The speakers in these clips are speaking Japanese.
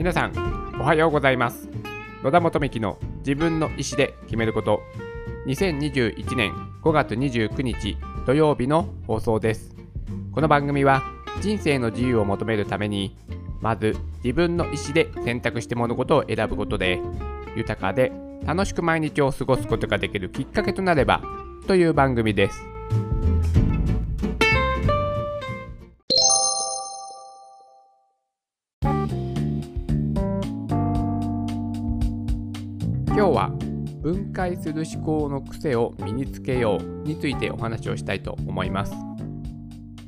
皆さんおはようございます。野田元美の自分の意思で決めること。2021年5月29日土曜日の放送です。この番組は人生の自由を求めるためにまず自分の意思で選択して物事を選ぶことで豊かで楽しく毎日を過ごすことができるきっかけとなればという番組です。解する思考の癖を身につけようについてお話をしたいと思います。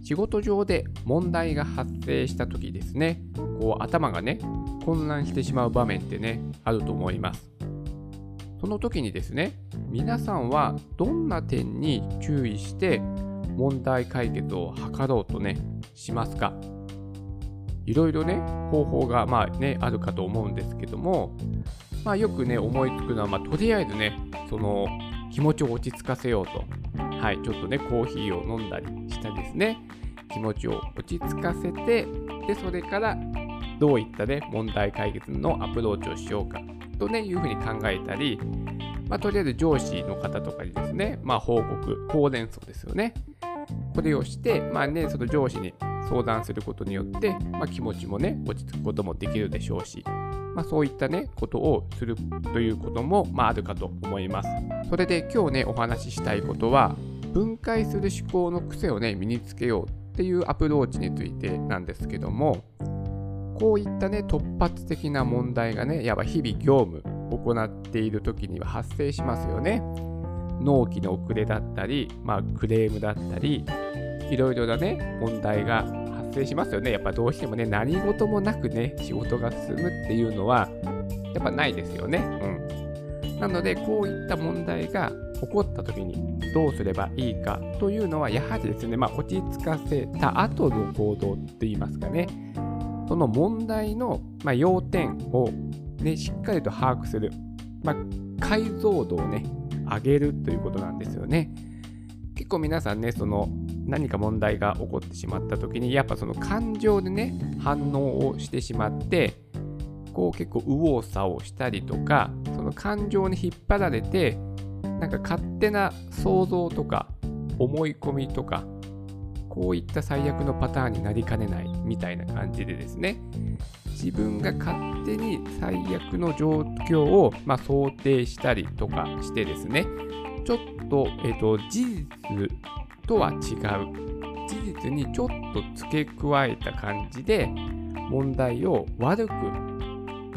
仕事上で問題が発生した時ですね。こう頭がね混乱してしまう場面ってねあると思います。その時にですね皆さんはどんな点に注意して問題解決を図ろうとねしますか？いろいろね方法がまあねあるかと思うんですけどもまあ、よくね、思いつくのは、まあ、とりあえずね、その気持ちを落ち着かせようと、はい、ちょっとね、コーヒーを飲んだりしたですね、気持ちを落ち着かせて、で、それからどういったね、問題解決のアプローチをしようかとね、いうふうに考えたり、まあ、とりあえず上司の方とかにですね、まあ、報告、ほうれん草ですよね。これをして、まあね、その上司に相談することによって、まあ、気持ちもね、落ち着くこともできるでしょうし、まあ、そういったね、ことをするということも、まあ、あるかと思います。それで今日ね、お話ししたいことは、分解する思考の癖をね、身につけようっていうアプローチについてなんですけども、こういったね、突発的な問題がね、やっぱ日々業務行っている時には発生しますよね。納期の遅れだったり、まあ、クレームだったり、いろいろなね、問題が発生しますよね。やっぱどうしてもね、何事もなくね、仕事が進むっていうのは、やっぱないですよね。うん。なので、こういった問題が起こった時にどうすればいいかというのは、やはりですね、まあ、落ち着かせた後の行動って言いますかね、その問題の、ま、要点を、ね、しっかりと把握する。まあ、解像度をね、上げるということなんですよね。結構皆さんね、その何か問題が起こってしまった時にやっぱその感情でね反応をしてしまってこう結構右往左往したりとかその感情に引っ張られてなんか勝手な想像とか思い込みとかこういった最悪のパターンになりかねないみたいな感じでですね自分が勝手に最悪の状況を、まあ、想定したりとかしてですねちょっと,、えーと事実とは違う。事実にちょっと付け加えた感じで問題を悪く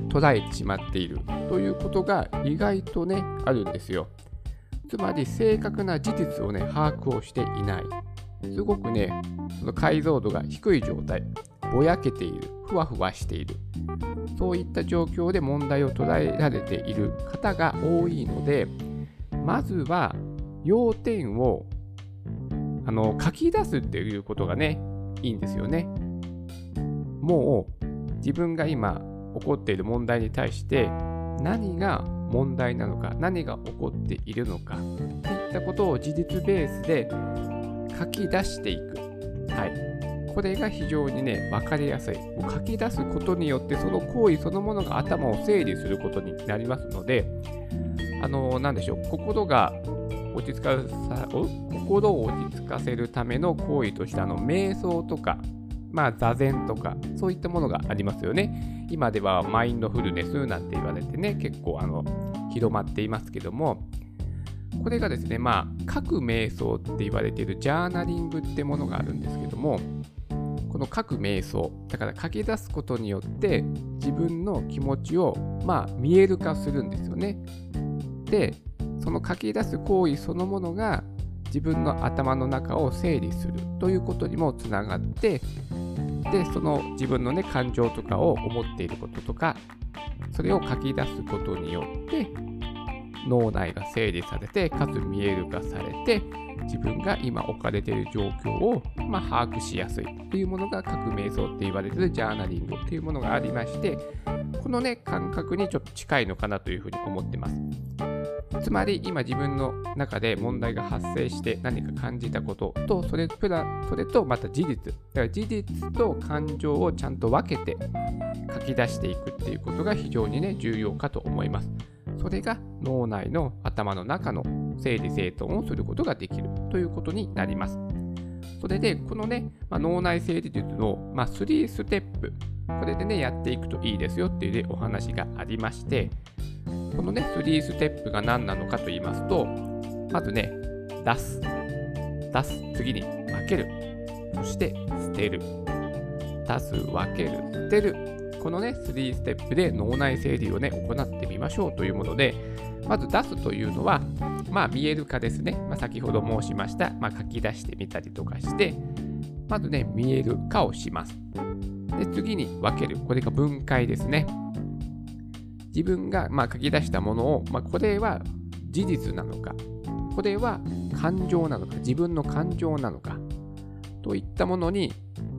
捉えてしまっているということが意外とねあるんですよ。つまり正確な事実をね把握をしていない。すごくねその解像度が低い状態。ぼやけている。ふわふわしている。そういった状況で問題を捉えられている方が多いのでまずは要点をあの書き出すっていうことがね、いいんですよね。もう自分が今起こっている問題に対して何が問題なのか、何が起こっているのか、っていったことを事実ベースで書き出していく。はい。これが非常にね、分かりやすい。もう書き出すことによって、その行為そのものが頭を整理することになりますので、あの、なんでしょう、心が落ち着かさ心を落ち着かせるための行為としてあの瞑想とか、まあ、座禅とかそういったものがありますよね。今ではマインドフルネスなんて言われてね結構あの広まっていますけどもこれがですねまあ各瞑想って言われているジャーナリングってものがあるんですけどもこの各瞑想だから書き出すことによって自分の気持ちをまあ見える化するんですよね。でその書き出す行為そのものが自分の頭の中を整理するということにもつながってでその自分のね感情とかを思っていることとかそれを書き出すことによって脳内が整理されてかつ見える化されて自分が今置かれている状況を、まあ、把握しやすいというものが各瞑想って言われているジャーナリングというものがありましてこのね感覚にちょっと近いのかなというふうに思ってます。つまり今自分の中で問題が発生して何か感じたこととそれプラそれとまた事実だから事実と感情をちゃんと分けて書き出していくっていうことが非常にね重要かと思います。それが脳内の頭の中の整理整頓をすることができるということになります。それでこのね、まあ、脳内整理術の、まあ、3ステップこれでねやっていくといいですよっていう、ね、お話がありましてこのね、3ステップが何なのかと言いますと、まずね、出す、出す、次に分ける、そして捨てる。出す、分ける、捨てる。このね、3ステップで脳内整理をね、行ってみましょうというもので、まず出すというのは、まあ見える化ですね。まあ、先ほど申しました、まあ、書き出してみたりとかして、まずね、見える化をします。で、次に分ける。これが分解ですね。自分がま書き出したものを、まあ、これは事実なのか、これは感情なのか、自分の感情なのか、といったものに、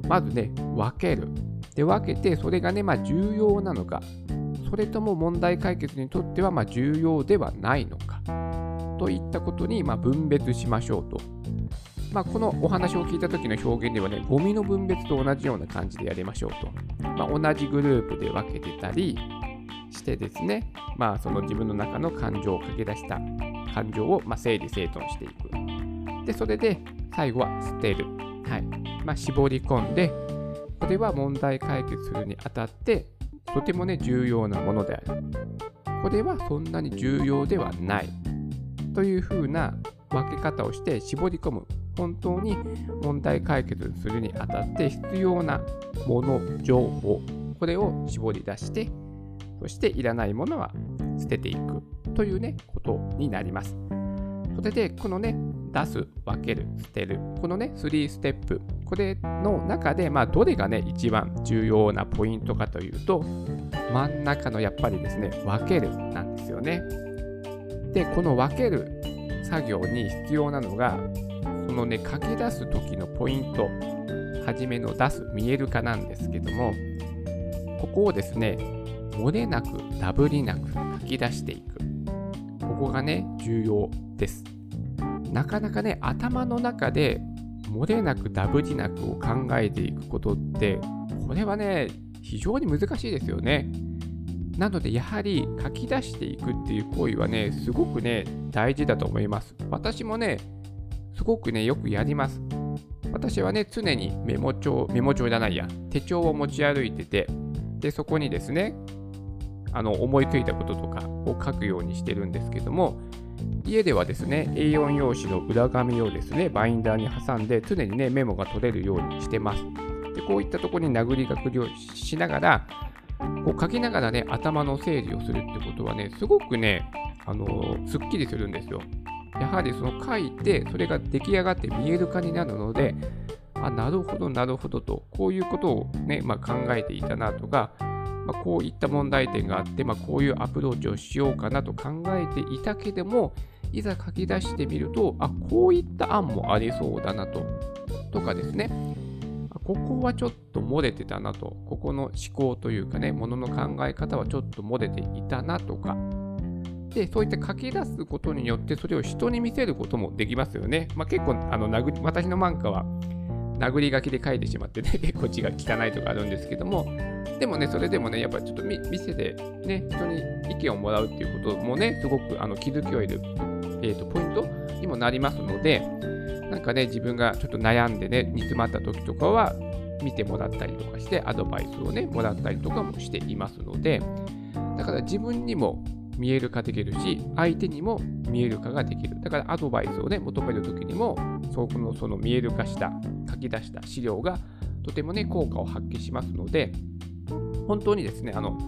まずね、分ける。で、分けて、それがね、まあ、重要なのか、それとも問題解決にとってはま重要ではないのか、といったことにま分別しましょうと。まあ、このお話を聞いた時の表現ではね、ゴミの分別と同じような感じでやりましょうと。まあ、同じグループで分けてたり、してですね、まあ、その自分の中の感情を書き出した感情を、ま、整理整頓していく。で、それで最後は捨てる。はい。まあ、絞り込んで、これは問題解決するにあたって、とてもね、重要なものである。これはそんなに重要ではない。というふうな分け方をして絞り込む。本当に問題解決するにあたって必要なもの、情報、これを絞り出してそしていらないものは捨てていくというね、ことになります。それで、このね、出す、分ける、捨てる、このね、3ステップ、これの中で、まあ、どれがね、一番重要なポイントかというと、真ん中のやっぱりですね、分けるなんですよね。で、この分ける作業に必要なのが、そのね、書き出す時のポイント、はじめの出す、見える化なんですけども、ここをですね、漏れなくダブりなく書き出していく。ここがね、重要です。なかなかね、頭の中で漏れなくダブりなくを考えていくことって、これはね、非常に難しいですよね。なので、やはり書き出していくっていう行為はね、すごくね、大事だと思います。私もね、すごくね、よくやります。私はね、常にメモ帳、メモ帳じゃないや、手帳を持ち歩いてて、で、そこにですね、あの思いついたこととかを書くようにしてるんですけども家ではですね A4 用紙の裏紙をですねバインダーに挟んで常にねメモが取れるようにしてますでこういったところに殴り書きをしながらこう書きながらね頭の整理をするってことはねすごくねあのすっきりするんですよやはりその書いてそれが出来上がって見える化になるのであなるほどなるほどとこういうことをね、まあ、考えていたなとかまあ、こういった問題点があって、まあ、こういうアプローチをしようかなと考えていたけども、いざ書き出してみると、あ、こういった案もありそうだなと。とかですね、ここはちょっと漏れてたなと。ここの思考というかね、ものの考え方はちょっと漏れていたなとか。で、そういった書き出すことによって、それを人に見せることもできますよね。まあ、結構、あの殴私の漫画は、殴り書きで書いてしまってね、結構字が汚いとかあるんですけども、でもね、それでもね、やっぱりちょっと見せて、ね、人に意見をもらうっていうこともね、すごくあの気づきを得る、えーと、ポイントにもなりますので、なんかね、自分がちょっと悩んでね、煮詰まった時とかは、見てもらったりとかして、アドバイスをね、もらったりとかもしていますので、だから自分にも見える化できるし、相手にも見える化ができる。だからアドバイスをね、求めるときにも、そのその見える化した、書き出した資料がとてもね、効果を発揮しますので、本当にですね、あの、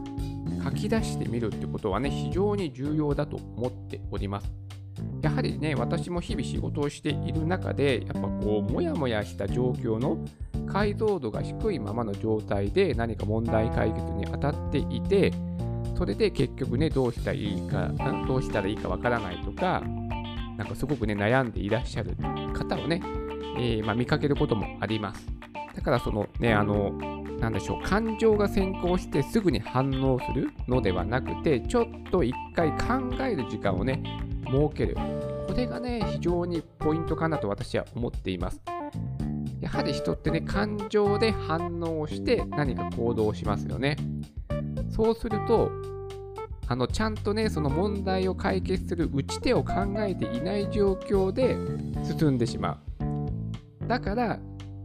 書き出してみるってことはね、非常に重要だと思っております。やはりね、私も日々仕事をしている中で、やっぱこう、もやもやした状況の解像度が低いままの状態で何か問題解決に当たっていて、それで結局ね、どうしたらいいか、どうしたらいいかわからないとか、なんかすごくね、悩んでいらっしゃる方をね、えー、まあ、見かけることもあります。だからそのね、あの、なんでしょう、感情が先行してすぐに反応するのではなくて、ちょっと一回考える時間をね、設ける。これがね、非常にポイントかなと私は思っています。やはり人ってね、感情で反応して何か行動しますよね。そうすると、あのちゃんとね、その問題を解決する打ち手を考えていない状況で進んでしまう。だから、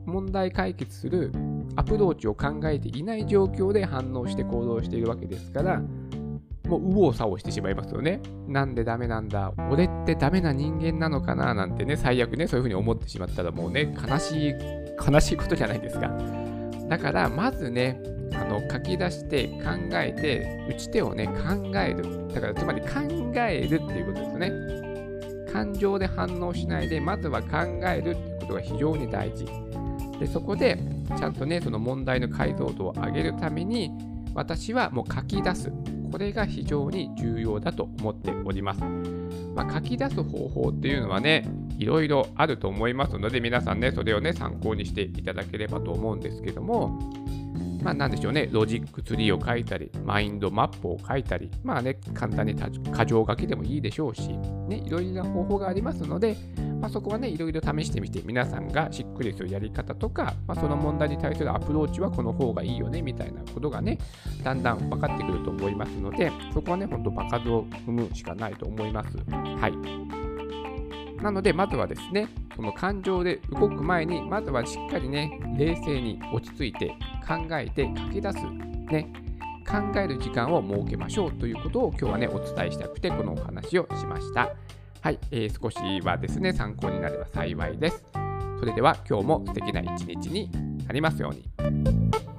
問題解決するアプローチを考えていない状況で反応して行動しているわけですから、もう右往左往してしまいますよね。なんでダメなんだ？俺ってダメな人間なのかな？なんてね、最悪ね、そういうふうに思ってしまったらもうね、悲しい、悲しいことじゃないですか。だから、まずね、あの書き出して考えて、打ち手をね、考える。だから、つまり考えるっていうことですね。感情で反応しないで、まずは考えるっていうことが非常に大事。で、そこで、ちゃんとね、その問題の解像度を上げるために、私はもう書き出す。これが非常に重要だと思っております。まあ、書き出す方法っていうのはね、いろいろあると思いますので、皆さんね、それをね、参考にしていただければと思うんですけども、まあ、なんでしょうね、ロジックツリーを書いたり、マインドマップを書いたり、まあね、簡単に箇条書きでもいいでしょうし、ね、いろいろな方法がありますので、まあ、そこはね、いろいろ試してみて、皆さんがしっくりするやり方とか、まあ、その問題に対するアプローチはこの方がいいよね、みたいなことがね、だんだん分かってくると思いますので、そこはね、ほんと場数を踏むしかないと思います。はい。なので、まずはですね、その感情で動く前に、まずはしっかりね、冷静に落ち着いて考えて書き出す、ね、考える時間を設けましょうということを今日はね、お伝えしたくて、このお話をしました。はい、えー、少しはですね、参考になれば幸いです。それでは今日も素敵な一日になりますように。